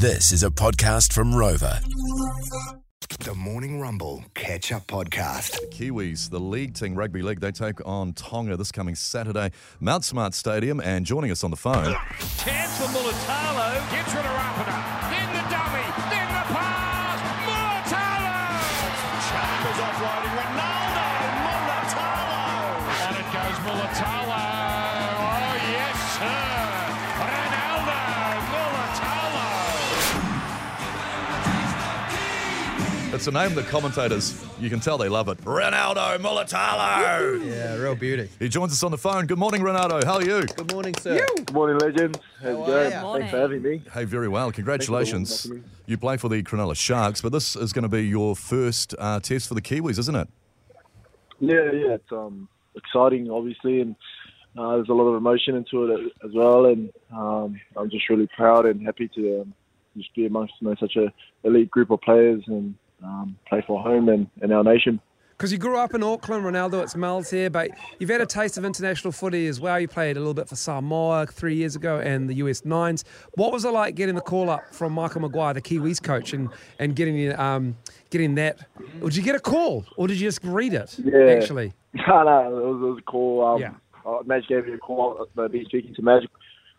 This is a podcast from Rover. The Morning Rumble Catch Up Podcast. Kiwis, the league team rugby league, they take on Tonga this coming Saturday, Mount Smart Stadium, and joining us on the phone. Chance for Mulitalo. It's a name that commentators, you can tell they love it. Ronaldo Mulitalo. Yeah, real beauty. He joins us on the phone. Good morning, Ronaldo. How are you? Good morning, sir. Good morning, legends. How's How it are going? Thanks for having me. Hey, very well. Congratulations. Thanks for the warm You play for the Cronulla Sharks, but this is going to be your first uh, test for the Kiwis, isn't it? Yeah, yeah, it's um exciting, obviously, and uh, there's a lot of emotion into it as well. And um, I'm just really proud and happy to um, just be amongst you know, such a elite group of players and um, play for home and, and our nation. Because you grew up in Auckland, Ronaldo, it's Mel's here, but you've had a taste of international footy as well. You played a little bit for Samoa three years ago and the US Nines. What was it like getting the call up from Michael Maguire, the Kiwis coach, and, and getting um, getting that? Or did you get a call or did you just read it, Yeah. actually? No, no, it was, it was cool. Um, Yeah. uh, Madge gave me a call. I've been speaking to Madge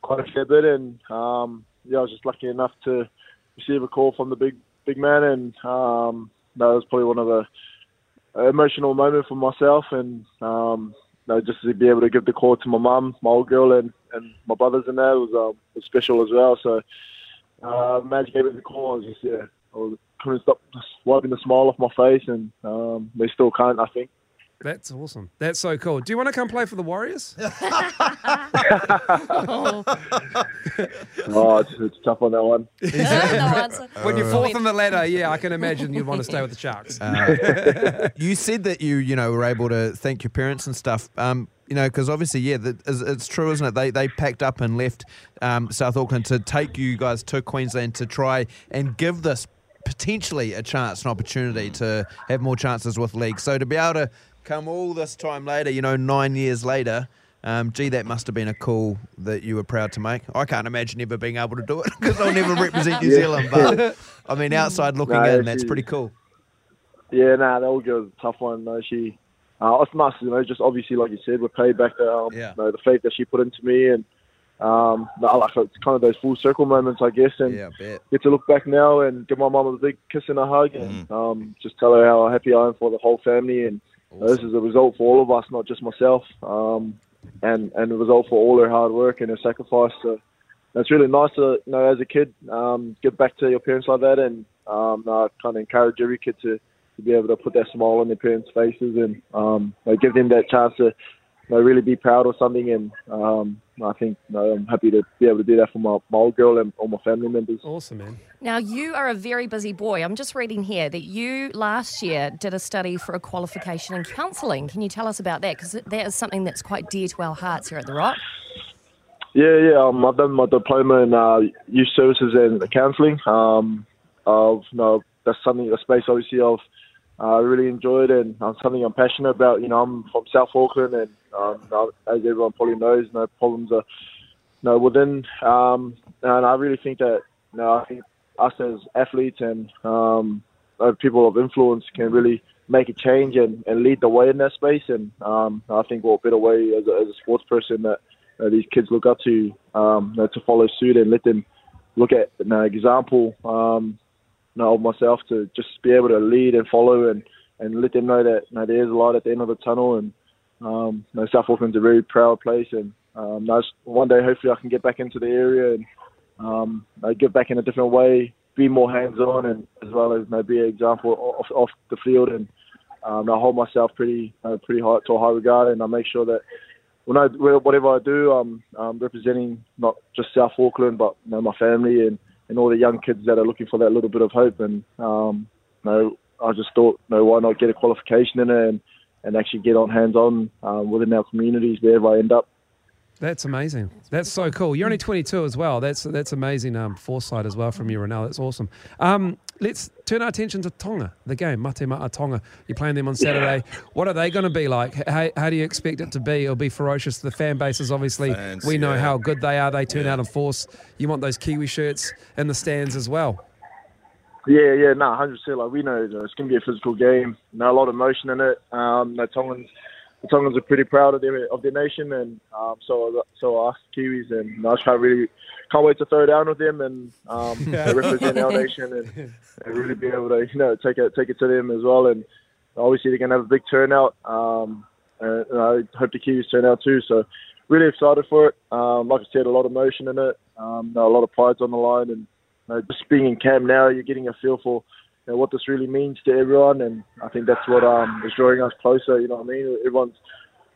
quite a fair bit, and um, yeah, I was just lucky enough to receive a call from the big big man, and um, that was probably one of the emotional moment for myself, and um, you know, just to be able to give the call to my mum, my old girl, and, and my brothers in there was um, was special as well. So uh, Madge gave me the call. Was just yeah, I was, couldn't stop wiping the smile off my face, and um, they still can't. I think. That's awesome. That's so cool. Do you want to come play for the Warriors? Oh, it's, it's tough on that one. no when you're fourth on the ladder, yeah, I can imagine you'd want to stay with the Sharks. You said that you, you know, were able to thank your parents and stuff. Um, you know, because obviously, yeah, that is, it's true, isn't it? They they packed up and left um, South Auckland to take you guys to Queensland to try and give this potentially a chance, an opportunity to have more chances with league. So to be able to come all this time later, you know, nine years later. Um, gee, that must have been a call that you were proud to make. I can't imagine ever being able to do it because I'll never represent New Yeah. Zealand. But I mean, outside looking No, in, that's pretty cool. Yeah, nah, that was a tough one. No, she, uh, it's nice, you know, just obviously, like you said, we're paid back the, um, Yeah. you know, the faith that she put into me, and um, no, like it's kind of those full circle moments, I guess, and Yeah, I get to look back now and give my mum a big kiss and a hug, and um, just tell her how happy I am for the whole family, and know, this is a result for all of us, not just myself, um, and and a result for all her hard work and her sacrifice. So it's really nice to, you know, as a kid, um, give back to your parents like that, and um, I kind of encourage every kid to, to be able to put that smile on their parents' faces and um, know, give them that chance to, know, really be proud of something. And um, I think you know, I'm happy to be able to do that for my, my old girl and all my family members. Awesome, man. Now, you are a very busy boy. I'm just reading here that you last year did a study for a qualification in counselling. Can you tell us about that? Because that is something that's quite dear to our hearts here at The Rock. Yeah, yeah. Um, I've done my diploma in uh, youth services and counselling. Um, of you know, that's something a space obviously I've uh, really enjoyed and um, something I'm passionate about. You know, I'm from South Auckland, and um, as everyone probably knows, no problems are you know within. Um, and I really think that you know, I think us as athletes and um, uh, people of influence can really make a change and, and lead the way in that space. And um, I think what better way as a, as a sports person that uh, these kids look up to um, you know, to follow suit and let them look at an example um, you know, of myself to just be able to lead and follow and, and let them know that you know, there is a light at the end of the tunnel. And um, you know, South Auckland's a very proud place and um, one day hopefully I can get back into the area and um, give back in a different way, be more hands-on and as well as you know, be an example off, off the field. And um, I hold myself pretty pretty high to a high regard and I make sure that when I whatever I do, I'm, I'm representing not just South Auckland, but you know, my family and, and all the young kids that are looking for that little bit of hope. And um, you know, I just thought, you know, why not get a qualification in it and, and actually get on hands on um, within our communities wherever I end up. That's amazing. That's so cool. You're only 22 as well. That's that's amazing um, foresight as well from you, Ronaldo. That's awesome. Um, let's turn our attention to Tonga, the game, Mate Ma'a Tonga. You're playing them on Saturday. What are they going to be like? How, how do you expect it to be? It'll be ferocious. The fan bases, obviously, Fans, we know yeah. how good they are. They turn Yeah. out in force. You want those Kiwi shirts in the stands as well. Yeah, yeah, no, hundred percent. Like we know that it's gonna be a physical game. No, a lot of motion in it. Um, no, Tongans, the Tongans are pretty proud of their of their nation, and um, so so are us Kiwis, and I just can't really can't wait to throw down with them and um, know, represent our nation and, and really be able to you know take it take it to them as well. And obviously they're gonna have a big turnout. Um, and, and I hope the Kiwis turn out too. So really excited for it. Um, like I said, a lot of emotion in it. Um, a lot of pride's on the line, and you know, just being in camp now, you're getting a feel for you know, what this really means to everyone, and I think that's what um, is drawing us closer. You know what I mean? Everyone's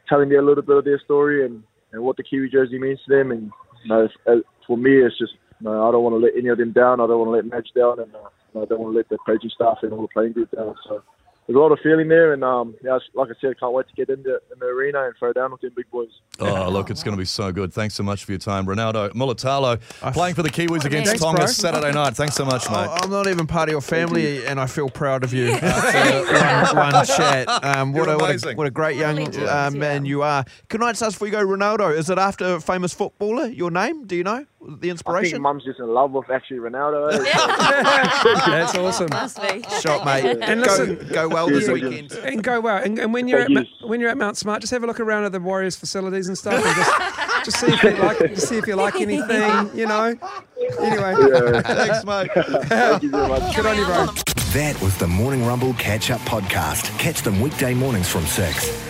telling me a little bit of their story and, and what the Kiwi jersey means to them, and you know, as- for me, it's just you know, I don't want to let any of them down. I don't want to let Madge down, and uh, I don't want to let the coaching staff and all the playing group down. So there's a lot of feeling there, and um, yeah, like I said, I can't wait to get into the, in the arena and throw down with them big boys. Oh, look, it's going to be so good. Thanks so much for your time. Ronaldo Mulitalo playing for the Kiwis against Thanks, Tonga bro. Saturday night. Thanks so much, mate. Oh, I'm not even part of your family, and I feel proud of you after one, one chat. Um, what, a, what, a, what a great young uh, man you are. Can I just ask before you go, Ronaldo, is it after a famous footballer, your name? Do you know the I think inspiration? Mum's just in love with actually Ronaldo. eh? That's awesome. Must be. Shot, mate. And go, listen- go well this weekend. And go well. And, and when you're at Thank Ma- when you're at Mount Smart, just have a look around at the Warriors facilities and stuff, and just, just see if you like just see if you like anything. You know. Anyway, Thanks, mate. Thank you very much. good on you, bro. That was the Morning Rumble Catch Up Podcast. Catch them weekday mornings from 6.